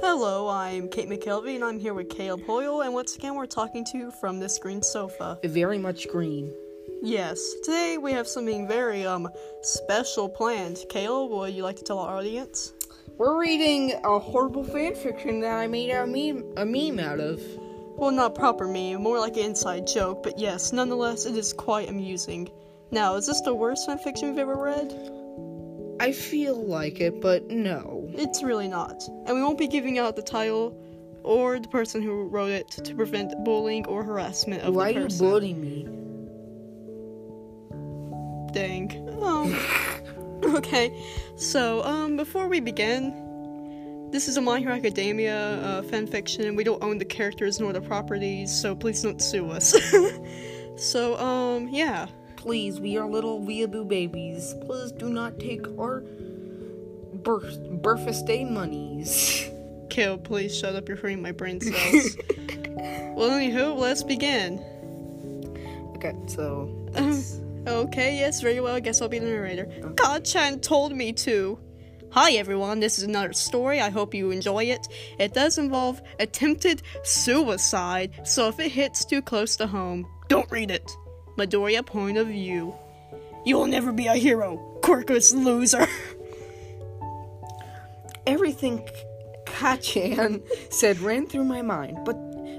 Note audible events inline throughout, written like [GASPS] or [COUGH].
Hello, I'm Kate McKelvey, and I'm here with Caleb Hoyle, and once again, we're talking to you from this green sofa. Very much green. Yes, today we have something very um special planned. Caleb, would you like to tell our audience? We're reading a horrible fanfiction that I made a meme, a meme out of. Well, not proper meme, more like an inside joke, but yes, nonetheless, it is quite amusing. Now, is this the worst fanfiction you've ever read? I feel like it, but no. It's really not. And we won't be giving out the title or the person who wrote it to prevent bullying or harassment of Why the you person. bully me? Dang. Um. [LAUGHS] okay. So, um, before we begin, this is a My Hero Academia uh, fanfiction. And we don't own the characters nor the properties, so please don't sue us. [LAUGHS] so, um, yeah. Please, we are little weeaboo babies. Please do not take our birth birthday monies. [LAUGHS] Kill, please shut up. You're hurting my brain cells. [LAUGHS] well, anywho, let's begin. Okay, so [LAUGHS] Okay, yes, very well. I guess I'll be the narrator. Oh. God-chan told me to. Hi everyone, this is another story. I hope you enjoy it. It does involve attempted suicide, so if it hits too close to home, don't read it. Midoriya point of view. You will never be a hero, quirkless loser. [LAUGHS] everything Kachan said ran through my mind, but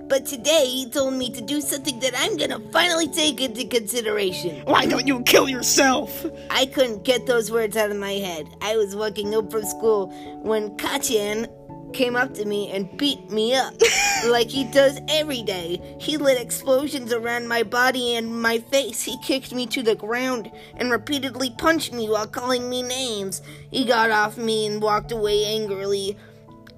But today he told me to do something that I'm gonna finally take into consideration. Why don't you kill yourself? I couldn't get those words out of my head. I was walking home from school when Kachan came up to me and beat me up [LAUGHS] like he does every day. He lit explosions around my body and my face. He kicked me to the ground and repeatedly punched me while calling me names. He got off me and walked away angrily.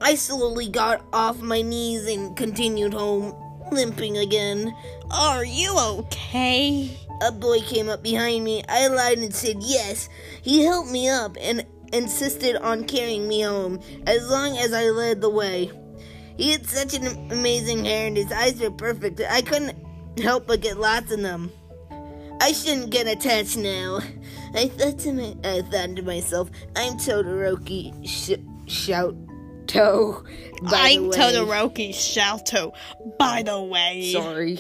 I slowly got off my knees and continued home, limping again. Are you okay? A boy came up behind me. I lied and said yes. He helped me up and insisted on carrying me home as long as I led the way. He had such an amazing hair and his eyes were perfect. I couldn't help but get lots of them. I shouldn't get attached now. I thought to my, I thought to myself, I'm Todoroki. Sh- shout, toe. I'm. Todoroki Shalto, by the way. sorry.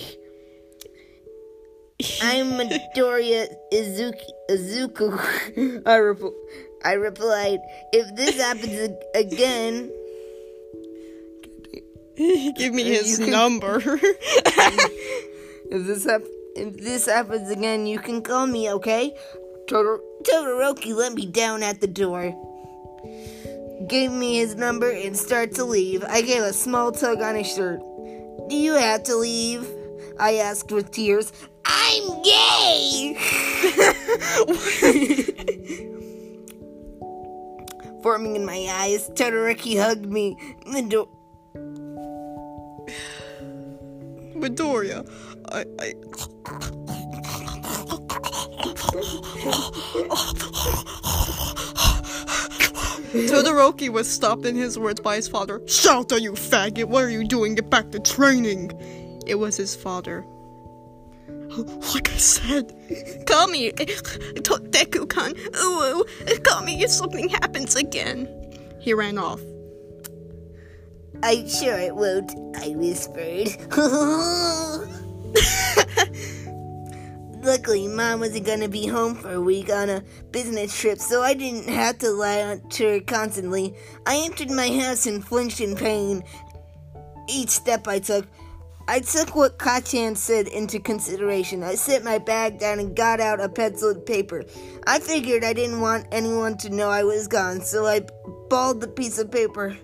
I'm [LAUGHS] Midoriya Izuki, Izuku. I, rep- I replied, if this happens again, Give me his can- number. [LAUGHS] [LAUGHS] If this hap- if this happens again, you can call me, okay? Todor- Todoroki let me down at the door. Gave me his number and started to leave. I gave a small tug on his shirt. Do you have to leave? I asked with tears. I'm gay! [LAUGHS] Forming in my eyes, Todoroki hugged me. Door. Midoriya, I, I. Todoroki was stopped in his words by his father. Shout, out, you faggot! What are you doing? Get back to training! It was his father. Like I said, call me Deku-kan. Ooh, call me if something happens again. He ran off. I'm sure it won't, I whispered. [LAUGHS] Luckily, Mom wasn't gonna be home for a week on a business trip, so I didn't have to lie to her constantly. I entered my house and flinched in pain. Each step I took, I took what Kachan said into consideration. I set my bag down and got out a pencil and paper. I figured I didn't want anyone to know I was gone, so I balled the piece of paper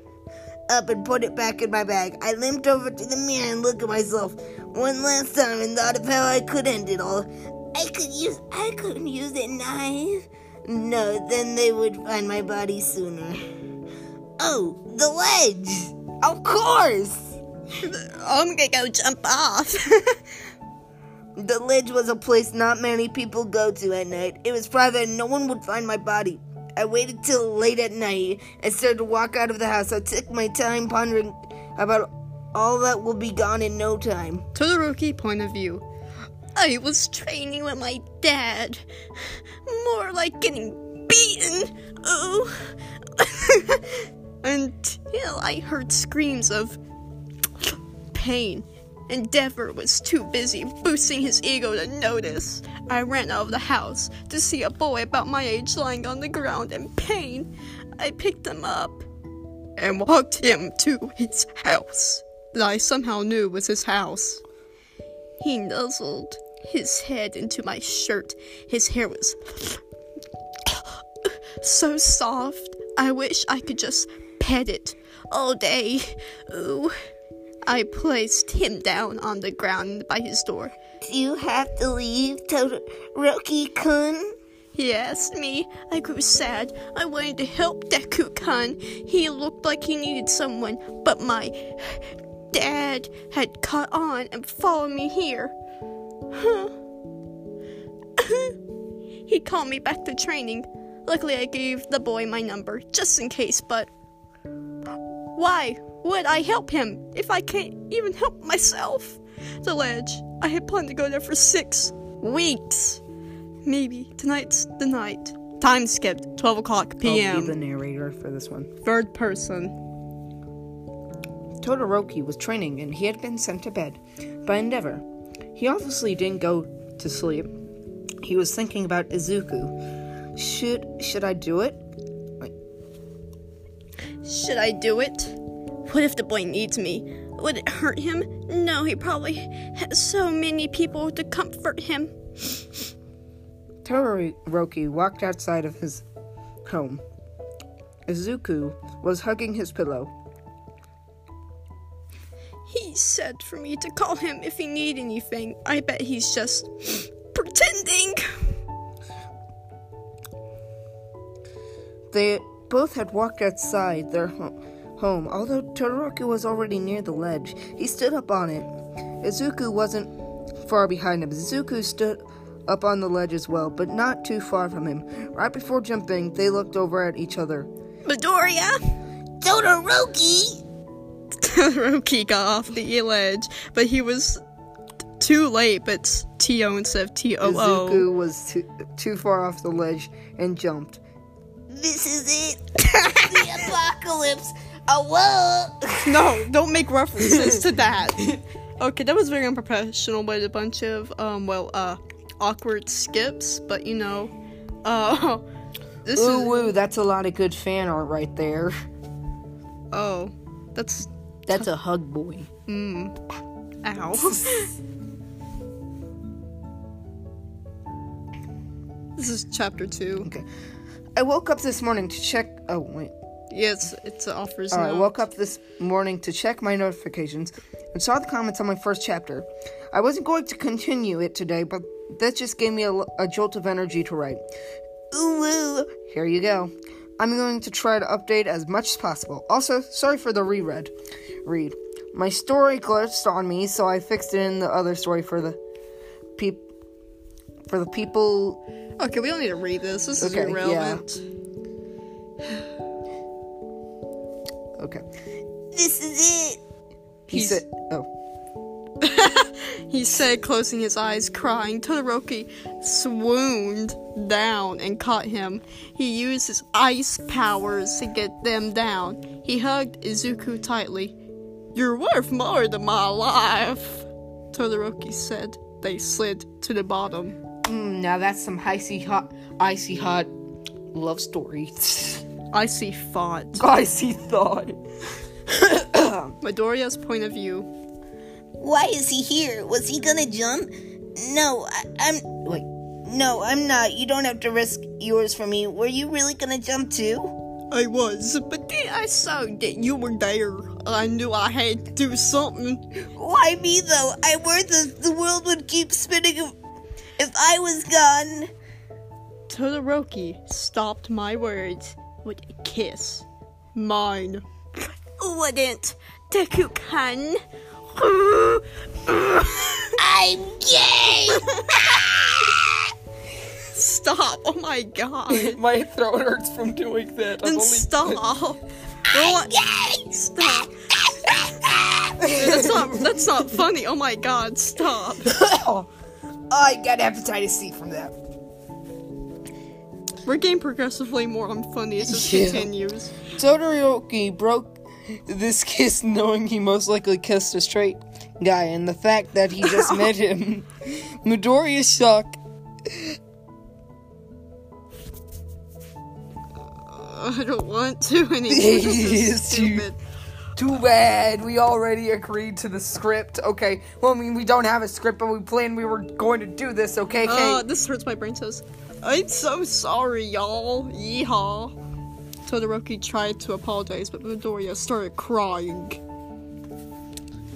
up and put it back in my bag. I limped over to the mirror and looked at myself one last time and thought of how I could end it all. I could use I couldn't use a knife. No, then they would find my body sooner. Oh, the ledge! Of course! I'm gonna go jump off. [LAUGHS] The ledge was a place not many people go to at night. It was private and no one would find my body. I waited till late at night and started to walk out of the house. I took my time pondering about all that will be gone in no time. Todoroki point of view. I was training with my dad. More like getting beaten. Oh. [LAUGHS] until I heard screams of pain. Endeavor was too busy boosting his ego to notice. I ran out of the house to see a boy about my age lying on the ground in pain. I picked him up and walked him to his house that I somehow knew was his house. He nuzzled his head into my shirt. His hair was [COUGHS] so soft. I wish I could just pet it all day. Ooh. I placed him down on the ground by his door. Do you have to leave, Todoroki-kun? He asked me. I grew sad. I wanted to help Deku-kun. He looked like he needed someone, but my dad had caught on and followed me here. Huh. [LAUGHS] he called me back to training. Luckily, I gave the boy my number, just in case, but. Why would I help him if I can't even help myself? The ledge. I had planned to go there for six weeks. Maybe tonight's the night. Time skipped, 12 o'clock p.m. I'll be the narrator for this one. Third person. Todoroki was training and he had been sent to bed by Endeavor. He obviously didn't go to sleep. He was thinking about Izuku. Should should I do it? Should I do it? What if the boy needs me? Would it hurt him? No, he probably has so many people to comfort him. Todoroki walked outside of his home. Izuku was hugging his pillow. He said for me to call him if he need anything. I bet he's just [SNIFFS] pretending. They both had walked outside their ho- home. Although Todoroki was already near the ledge, he stood up on it. Izuku wasn't far behind him. Izuku stood up on the ledge as well, but not too far from him. Right before jumping, they looked over at each other. Midoriya! Todoroki! [LAUGHS] Todoroki got off the ledge, but he was too late, but T-O instead of T-O-O. Izuku was too, too far off the ledge and jumped. This is it. [LAUGHS] the apocalypse. Oh, [LAUGHS] whoa. No, don't make references to that. [LAUGHS] Okay, that was very unprofessional with a bunch of um well uh awkward skips, but you know, uh this Ooh, is woo, that's a lot of good fan art right there. oh, that's That's a hug boy. Mmm. Ow. this is chapter 2. Okay. I woke up this morning to check. Oh, wait. Yes, it's offers All right, I woke up this morning to check my notifications and saw the comments on my first chapter. I wasn't going to continue it today, but that just gave me a, a jolt of energy to write. Ooh. Here you go. I'm going to try to update as much as possible. Also, sorry for the reread. Read. My story glitched on me, so I fixed it in the other story for the peop for the people Okay, we don't need to read this. This is Okay, yeah. irrelevant. Okay. This is it. He He's- said oh. [LAUGHS] He said, closing his eyes, crying. Todoroki swooned down and caught him. He used his ice powers to get them down. He hugged Izuku tightly. You're worth more than my life, Todoroki said. They slid to the bottom. Mm, now that's some icy hot icy hot love story. [LAUGHS] Icy thought. [LAUGHS] icy thought. [COUGHS] Midoriya's point of view. Why is he here? Was he gonna jump? No, I, I'm. Wait. No, I'm not. You don't have to risk yours for me. Were you really gonna jump too? I was, but then I saw that you were there. I knew I had to do something. Why me though? I worried the, the world would keep spinning if, if I was gone. Todoroki stopped my words with a kiss. Mine. Wouldn't Deku-kan? I'm gay. Stop! Oh my god! My throat hurts from doing that. Then stop! What? Stop! That's not. That's not funny. Oh my god! Stop! [LAUGHS] I got hepatitis C from that. We're getting progressively more unfunny as this Yeah. continues. Todoroki broke this kiss knowing he most likely kissed a straight guy, and the fact that he just [LAUGHS] met him. Midoriya's shock. Uh, I don't want to anymore. This is [LAUGHS] stupid. Too bad. We already agreed to the script. Okay. Well, I mean, we don't have a script, but we planned we were going to do this. Okay, Uh, this hurts my brain cells. I'm so sorry, y'all. Yeehaw. Todoroki tried to apologize, but Midoriya started crying.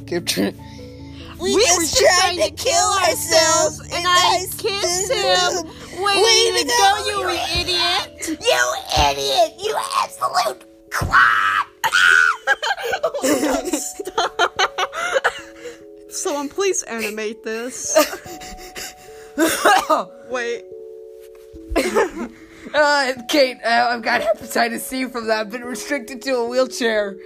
Keep trying. We, We just were tried trying to kill ourselves, and I kissed him. Way Way to to go, go, you idiot! You idiot! You absolute [LAUGHS] clod! Someone please animate this. [LAUGHS] Wait. [LAUGHS] Uh, Kate, uh, I've got hepatitis C from that. I've been restricted to a wheelchair.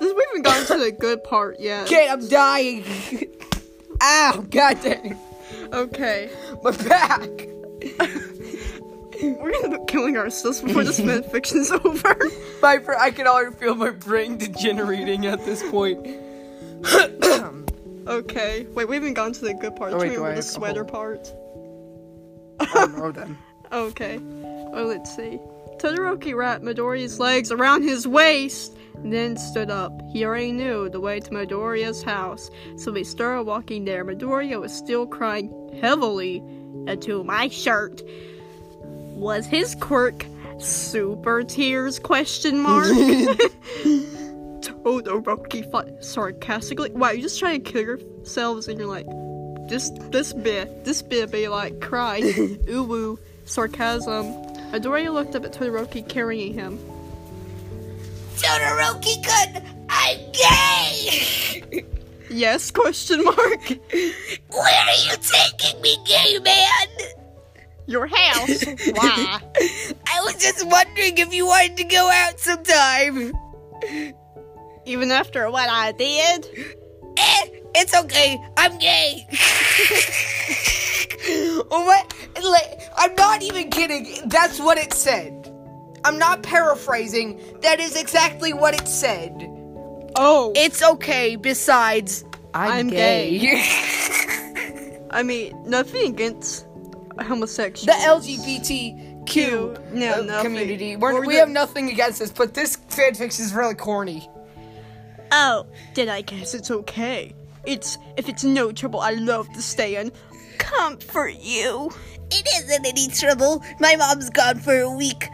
We haven't gotten to the good part yet. Kate, I'm dying. Ow, god dang. Okay. My back. We're gonna be killing ourselves before this fanfiction's [LAUGHS] over. My br- I can already feel my brain degenerating at this point. [COUGHS] Okay. Wait, we haven't gotten to the good part. Oh, Do wait, do I the have sweater part? Um, oh no, then. [LAUGHS] Okay. Well, let's see. Todoroki wrapped Midoriya's legs around his waist, and then stood up. He already knew the way to Midoriya's house, so he started walking there. Midoriya was still crying heavily into my shirt. Was his quirk super tears? Question mark. [LAUGHS] Todoroki thought sarcastically. Wow, you just trying to kill yourselves, and you're like, this this bit, this bit be like cry, [LAUGHS] ooh woo, sarcasm. Midoriya looked up at Todoroki carrying him. Todoroki kun, I'm gay! Yes? Question mark. [LAUGHS] Where are you taking me, gay man? Your house. Why? [LAUGHS] I was just wondering if you wanted to go out sometime. Even after what I did. Eh, it's okay. I'm gay. [LAUGHS] My! Like, I'm not even kidding. That's what it said. I'm not paraphrasing. That is exactly what it said. Oh, It's okay. Besides, I'm, I'm gay. [LAUGHS] I mean nothing against homosexuals. the LGBTQ No, uh, community. We're, Or we the- have nothing against this, but this fanfiction is really corny. Oh, then I guess it's okay. It's if it's no trouble, I love to stay and comfort you. It isn't any trouble. My mom's gone for a week,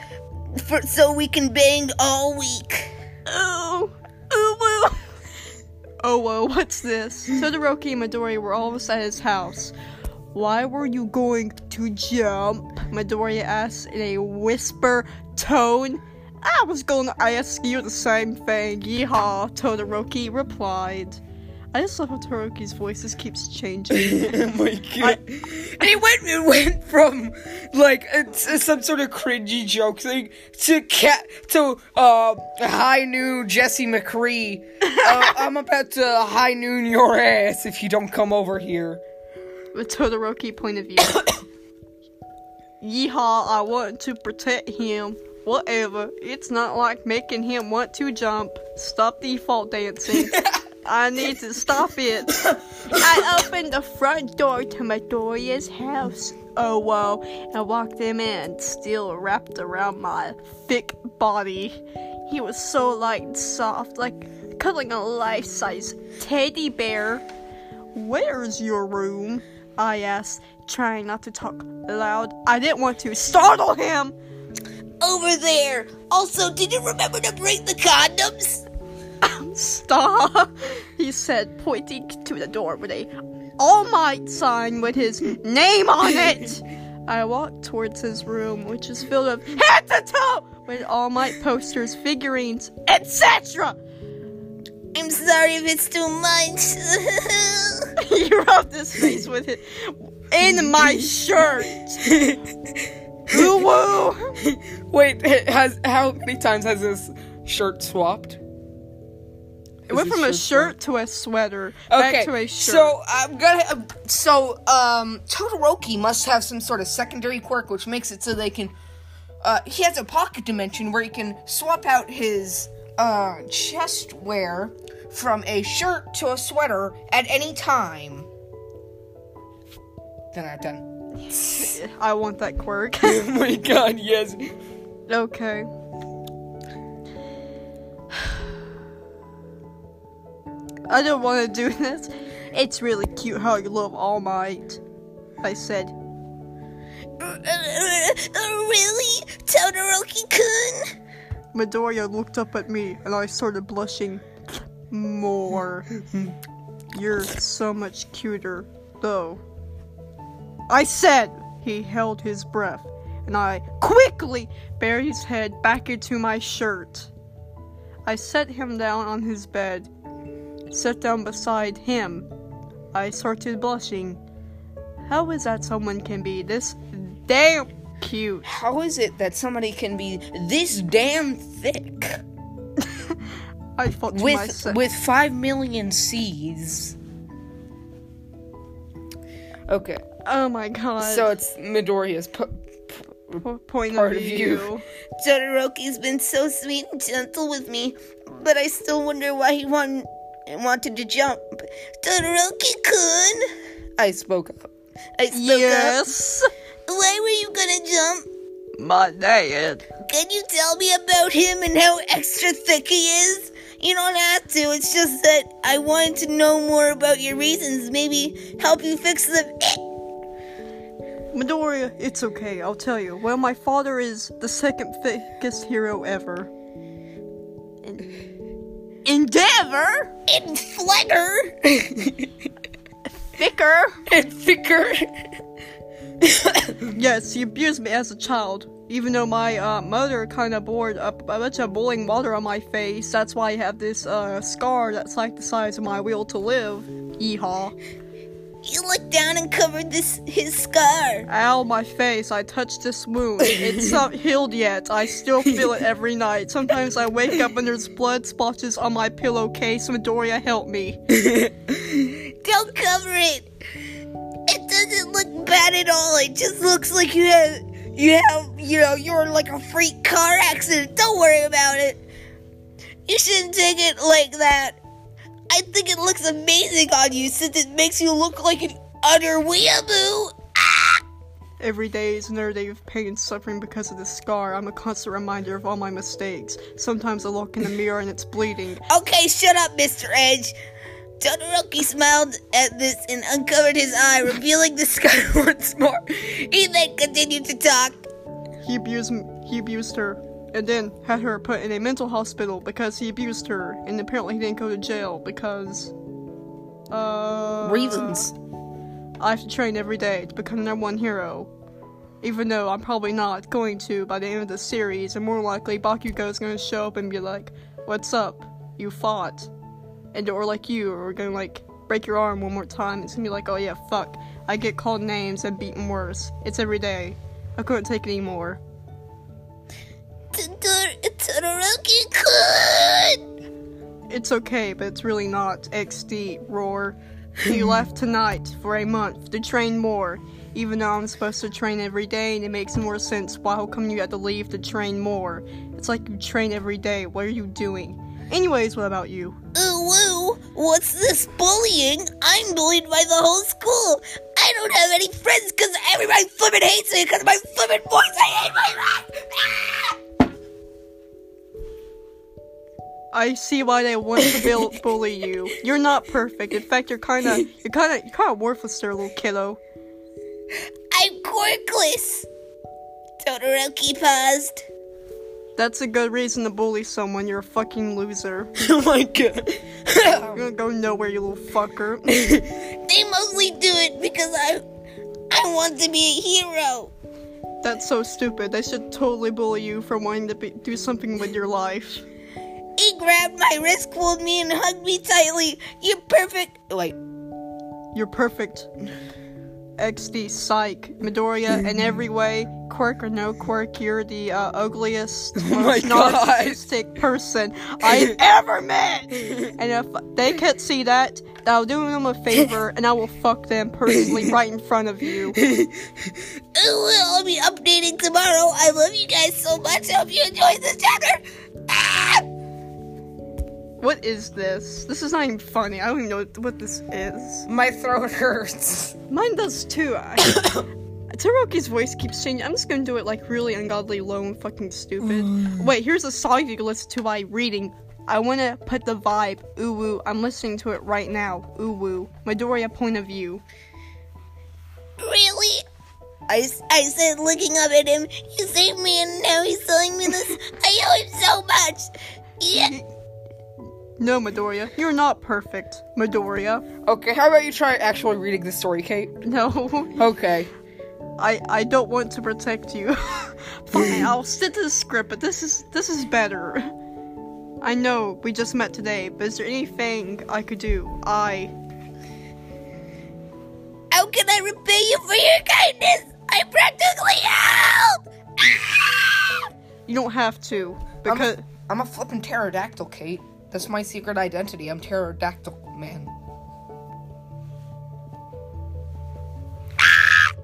for so we can bang all week. Oh, oh, whoa. Oh, whoa, what's this? Todoroki and Midori were almost at his house. Why were you going to jump? Midoriya asked in a whisper tone. I was going to ask you the same thing. Yeehaw, Todoroki replied. I just love how Todoroki's voice just keeps changing. [LAUGHS] oh my god! And it went it went from like it's some sort of cringy joke thing to cat to uh high noon Jesse McCree. Uh, [LAUGHS] I'm about to high noon your ass if you don't come over here. With Todoroki point of view. [COUGHS] Yeehaw, I want to protect him. Whatever. It's not like making him want to jump. Stop default dancing. [LAUGHS] I need to stop it. I opened the front door to Midoriya's house. Oh wow. I walked him in, still wrapped around my thick body. He was so light and soft, like cuddling a life-size teddy bear. Where's your room? I asked, trying not to talk loud. I didn't want to startle him. Over there. Also, did you remember to bring the condoms? [LAUGHS] Stop, he said, pointing to the door with a All Might sign with his name on it. [LAUGHS] I walked towards his room, which is filled with head to toe with All Might posters, figurines, etc. I'm sorry if it's too much. he rubbed his face with it in my shirt. Ooh woo. Wait, has how many times has this shirt swapped? It went from a shirt to a sweater. Okay, Back to a shirt. so I'm gonna. Uh, so um, Todoroki must have some sort of secondary quirk, which makes it so they can. Uh, he has a pocket dimension where he can swap out his uh chest wear from a shirt to a sweater at any time. Then I'm done. [LAUGHS] I want that quirk. [LAUGHS] oh my god, yes. okay. [SIGHS] I don't want to do this. It's really cute how you love All Might. I said. [LAUGHS] really? Todoroki-kun? Midoriya looked up at me and I started blushing more. You're so much cuter, though. I said he held his breath and I quickly buried his head back into my shirt. I set him down on his bed, sat down beside him. I started blushing. How is that someone can be this damn cute? How is it that somebody can be this damn thick [LAUGHS] I thought to with myself. with five million C's? Okay, oh my god. so it's Midoriya's. Po- Po- point part of of view. [LAUGHS] you. Todoroki's been so sweet and gentle with me, but I still wonder why he want, wanted to jump. Todoroki-kun? I spoke up. I spoke Yes, up. Why were you gonna jump? my dad. Can you tell me about him and how extra thick he is? You don't have to. It's just that I wanted to know more about your reasons. Maybe help you fix them. [COUGHS] Midoriya, it's okay. I'll tell you. Well, my father is the second thickest hero ever. En- Endeavor, In Flegger. [LAUGHS] thicker. And [LAUGHS] thicker. [LAUGHS] Yes, he abused me as a child. Even though my uh, mother kind of poured a, a bunch of boiling water on my face, that's why I have this uh, scar that's like the size of my will to live. Yeehaw. You looked down and covered this his scar. Ow, my face. I touched this wound. It's not [LAUGHS] healed yet. I still feel it [LAUGHS] every night. Sometimes I wake up and there's blood splotches on my pillowcase. Midoriya, help me. Don't cover it. It doesn't look bad at all. It just looks like you have you have you know you're like a freak car accident. Don't worry about it. You shouldn't take it like that. I think it looks amazing on you since it makes you look like an utter weeaboo. Ah! Every day is another day of pain and suffering because of this scar. I'm a constant reminder of all my mistakes. Sometimes I look in the mirror and it's bleeding. Okay, shut up, Mr. Edge. Todoroki smiled at this and uncovered his eye, revealing the scar [LAUGHS] once more. He then continued to talk. He abused he abused her and then had her put in a mental hospital because he abused her and apparently he didn't go to jail because uh Reasons. I have to train every day to become the number one hero. Even though I'm probably not going to by the end of the series, and more likely Bakugo is gonna show up and be like, What's up? You fought. And or like you, or we're gonna like break your arm one more time. It's gonna be like, Oh yeah, fuck. I get called names and beaten worse. It's every day. I couldn't take it anymore. Todoroki-kun! It's okay, but it's really not. XD, roar. You [LAUGHS] left tonight for a month to train more. Even though I'm supposed to train every day, and it makes more sense. Why how come you had to leave to train more? It's like you train every day. What are you doing? Anyways, what about you? Ooh, woo! What's this bullying? I'm bullied by the whole school. I don't have any friends because everybody flippin' hates me because of my flippin' voice. I hate my life. Ah! I see why they want to build, [LAUGHS] bully you. You're not perfect. In fact, you're kind of, you're kind of, you're kind of worthless, there, little kiddo. I'm quirkless. Todoroki paused. That's a good reason to bully someone. You're a fucking loser. [LAUGHS] oh my god. You're gonna go nowhere, you little fucker. [LAUGHS] They mostly do it because I, I want to be a hero. That's so stupid. They should totally bully you for wanting to be, do something with your life. He grabbed my wrist, pulled me, and hugged me tightly. You're perfect. Wait, You're perfect. XD psych, Midoriya, in every way, quirk or no quirk, you're the uh, ugliest, [LAUGHS] Oh most narcissistic person I've ever met. And if they can't see that, I'll do them a favor and I will fuck them personally right in front of you. [LAUGHS] Ooh, I'll be updating tomorrow. I love you guys so much. I hope you enjoyed this chapter. Ah! What is this? This is not even funny. I don't even know what this is. My throat hurts. [LAUGHS] Mine does too. I, [COUGHS] Taroki's voice keeps changing. I'm just gonna do it like really ungodly low and fucking stupid. Mm. Wait, here's a song you can listen to by reading. I wanna put the vibe. Ooh woo. I'm listening to it right now. Ooh woo. Midoriya point of view. Really? I, s- I said looking up at him, he saved me and now he's telling me this. I owe him so much. Yeah. [LAUGHS] No, Midoriya, you're not perfect, Midoriya. Okay, how about you try actually reading the story, Kate? No, Okay. I I don't want to protect you. [LAUGHS] Fine, [LAUGHS] I'll stick to the script, but this is this is better. I know we just met today, but is there anything I could do? I How can I repay you for your kindness? I practically helped. You don't have to because I'm a, I'm a flippin' pterodactyl, Kate. That's my secret identity. I'm pterodactyl man.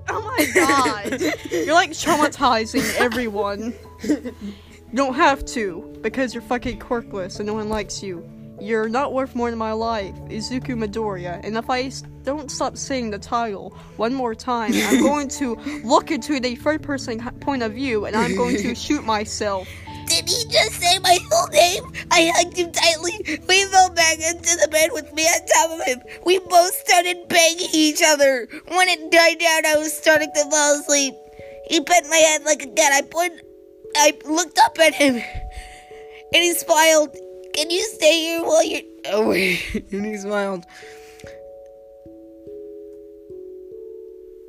oh my god, you're like traumatizing [LAUGHS] everyone. You don't have to because you're fucking quirkless and no one likes you. You're not worth more than my life, Izuku Midoriya. And if I don't stop saying the title one more time, I'm [LAUGHS] going to look into the third person point of view and I'm going to shoot myself. Did he just say my full name? I hugged him tightly. We fell back into the bed with me on top of him. We both started banging each other. When it died down, I was starting to fall asleep. He pet my head like a cat. I put, I looked up at him, and he smiled. Can you stay here while you're? Oh [LAUGHS] and he smiled.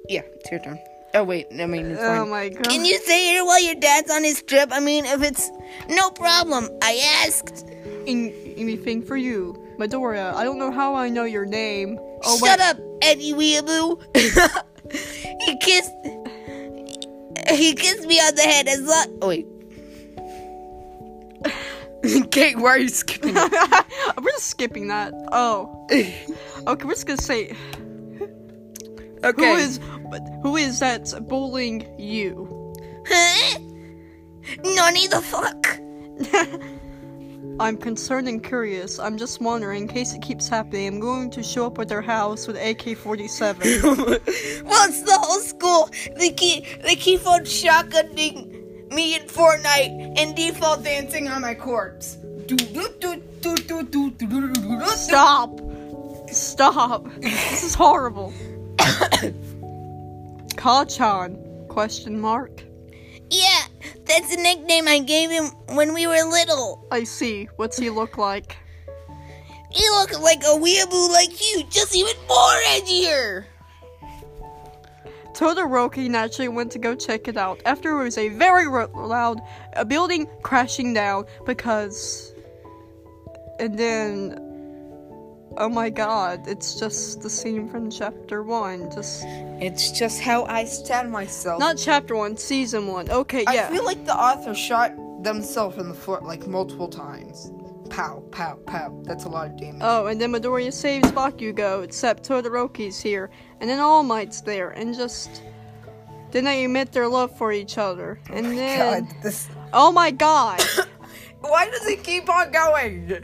Yeah, it's your turn. Oh wait, I mean it's Oh my god. Can you stay here while your dad's on his trip? I mean, if it's no problem. I asked. In- anything for you, Midoriya. I don't know how I know your name. Oh Shut wait. up, Eddie Weeaboo. [LAUGHS] he kissed. He kissed me on the head as long. Oh wait. [LAUGHS] Kate, why are you skipping? [LAUGHS] we're just skipping that. Oh. Okay, we're just gonna say okay. who is but who is that bullying you? Huh? Nani the fuck? [LAUGHS] I'm concerned and curious. I'm just wondering, in case it keeps happening, I'm going to show up at their house with AK-47. Well, it's the whole school. They keep they keep on shotgunning me in Fortnite and default dancing on my corpse. Stop! Stop! This is horrible. [COUGHS] Kachan? Question mark. Yeah, that's a nickname I gave him when we were little. I see. What's he look like? He looked like a weeaboo like you, just even more edgier. Todoroki naturally went to go check it out after it was a very ro- loud a building crashing down because and then oh my god it's just the scene from chapter 1 just It's just how I stand myself. not chapter 1 season 1 okay yeah I feel like the author shot themselves in the foot like multiple times. Pow, pow, pow. That's a lot of damage. oh and then Midoriya saves Bakugo except Todoroki's here and then All Might's there and just then they admit their love for each other oh and then God, this. oh my god [COUGHS] Why does it keep on going?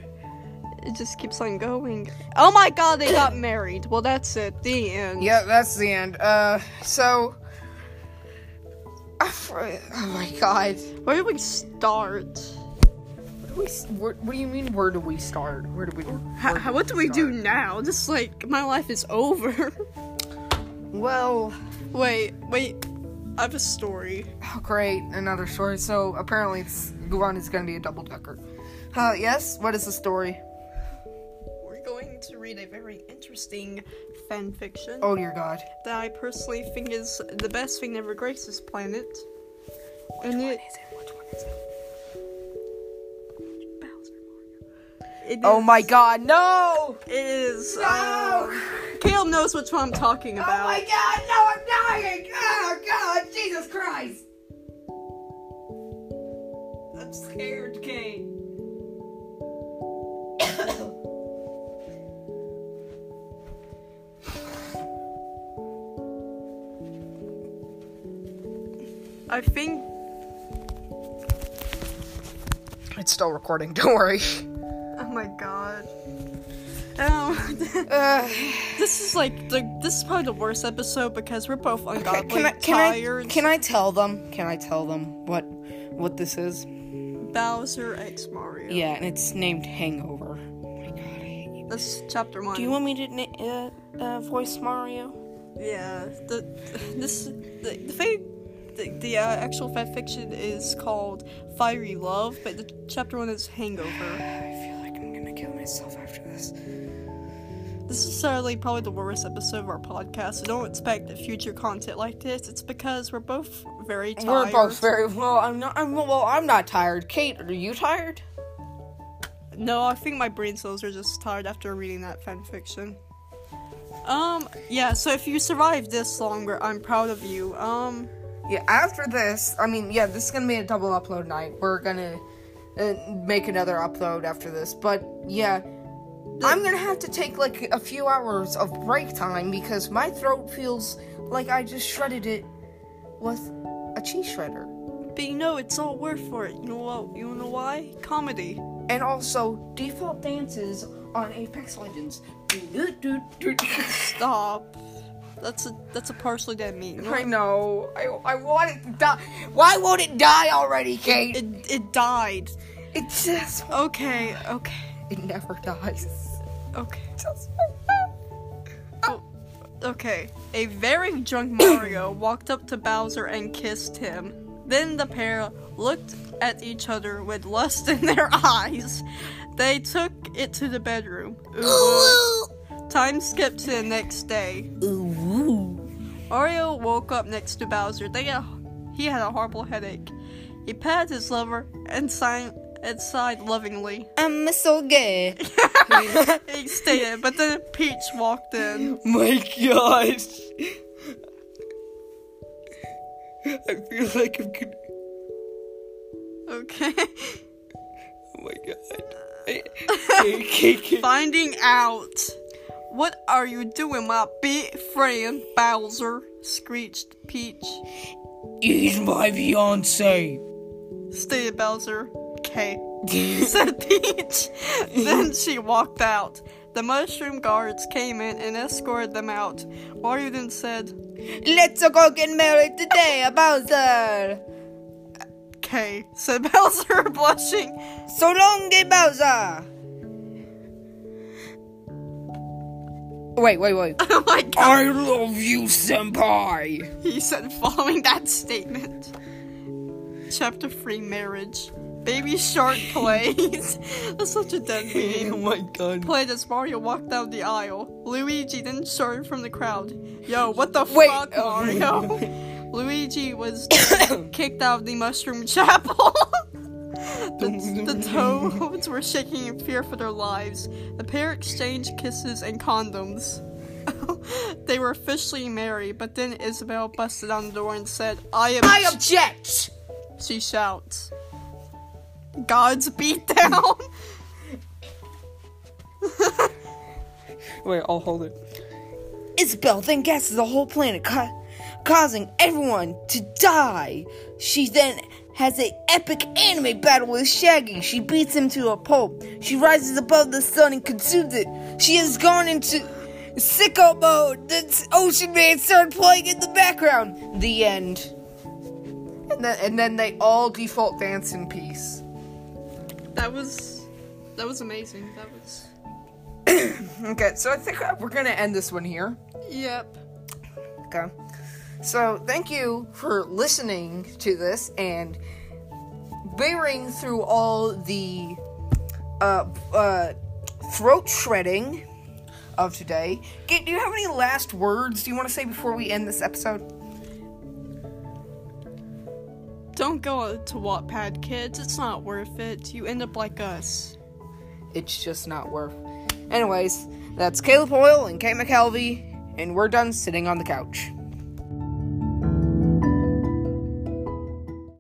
It just keeps on going. Oh my god, they got married. Well, that's it. The end. Yeah, that's the end. Uh, so. Oh my god. Where do we start? Do we, where, what do you mean, where do we start? Where do we. Where how- what do we start? do now? Just like my life is over. Well, wait, wait. I have a story. oh, great. Another story. So, apparently, it's, Guan is gonna be a double decker. Uh, yes? What is the story? To read a very interesting fan fiction Oh, dear God. that I personally think is the best thing ever graced this planet. and it, it? Which one is it? Bowser Mario. It Oh is- my god, no! It is. No! um, Caleb knows which one I'm talking about. Oh my god, no, I'm dying! Oh god, Jesus Christ! I'm scared, Kate. [COUGHS] I think It's still recording, don't worry. Oh my god. [LAUGHS] Uh, this is like the this is probably the worst episode because we're both ungodly can I can tired. I can I tell them? Can I tell them what what this is? Bowser X Mario. Yeah, and it's named Hangover. Oh my god, I hate you. That's chapter one. Do you want me to na- uh, uh, voice Mario? Yeah. The this the the thing. The, the uh, actual fan fiction is called Fiery Love, but the chapter one is Hangover. [SIGHS] I feel like I'm gonna kill myself after this. This is certainly probably the worst episode of our podcast, so don't expect future content like this. It's because we're both very tired. We're both very well. I'm not. I'm well. I'm not tired. Kate, are you tired? No, I think my brain cells are just tired after reading that fan fiction. Um, yeah, so if you survived this longer, I'm proud of you. Um, Yeah. After this, I mean, yeah, this is gonna be a double upload night. We're gonna uh, make another upload after this, but yeah. I'm gonna have to take like a few hours of break time because my throat feels like I just shredded it with a cheese shredder. but you know, it's all worth for it. You know what? You know why? Comedy. And also, default dances on Apex Legends. [LAUGHS] Stop. That's a that's a partially dead meme. You know I know. I, I want it to die. Why won't it die already, Kate? It it died. It just. Okay, okay, It never dies. okay. Just. Oh, okay, a very drunk Mario [COUGHS] walked up to Bowser and kissed him. Then the pair looked at each other with lust [LAUGHS] in their eyes. They took it to the bedroom. [GASPS] Ooh. Time skipped to the next day. Mario woke up next to Bowser. They had, he had a horrible headache. He patted his lover and sighed, and sighed lovingly. I'm so gay. [LAUGHS] He stated, but then Peach walked in. My gosh. I feel like I'm gonna. Okay. Oh my god. I, I can't get- Finding out. What are you doing, my big friend Bowser? screeched Peach. He's my fiance. Stated Bowser. Okay. [LAUGHS] said Peach. [LAUGHS] then she walked out. The mushroom guards came in and escorted them out. Mario then said, Let's go get married today, uh, Bowser. Okay, said [LAUGHS] Bowser, blushing. So long, eh, Bowser. Wait, wait, wait. [LAUGHS] Oh my god, I love you, senpai. he said following that statement. Chapter 3 Marriage. Baby Shark [LAUGHS] plays. [LAUGHS] That's such a dead meme. Oh my god. Played as Mario walked down the aisle. Luigi then started from the crowd. Yo, what the Wait, fuck, oh. Mario? Luigi was [COUGHS] kicked out of the Mushroom Chapel. [LAUGHS] the, the [LAUGHS] toads were shaking in fear for their lives. The pair exchanged kisses and condoms. [LAUGHS] they were officially married, but then Isabelle busted on the door and said, I am. I object. She shouts. God's beatdown. Wait, I'll hold it. Isabelle then gasses the whole planet, ca- causing everyone to die. She then has an epic anime battle with Shaggy. She beats him to a pulp. She rises above the sun and consumes it. She has gone into sicko mode. The Ocean Man started playing in the background. The end. And then, and then they all default dance in peace. that was. That was amazing. That was. [COUGHS] Okay, so I think we're gonna end this one here. Yep. Okay. So thank you for listening to this and bearing through all the uh, uh, throat shredding of today. Do you have any last words do you want to say before we end this episode? Don't go to Wattpad, kids. It's not worth it. You end up like us. It's just not worth. Anyways, That's Caleb Hoyle and Kate McKelvey, and we're done sitting on the couch.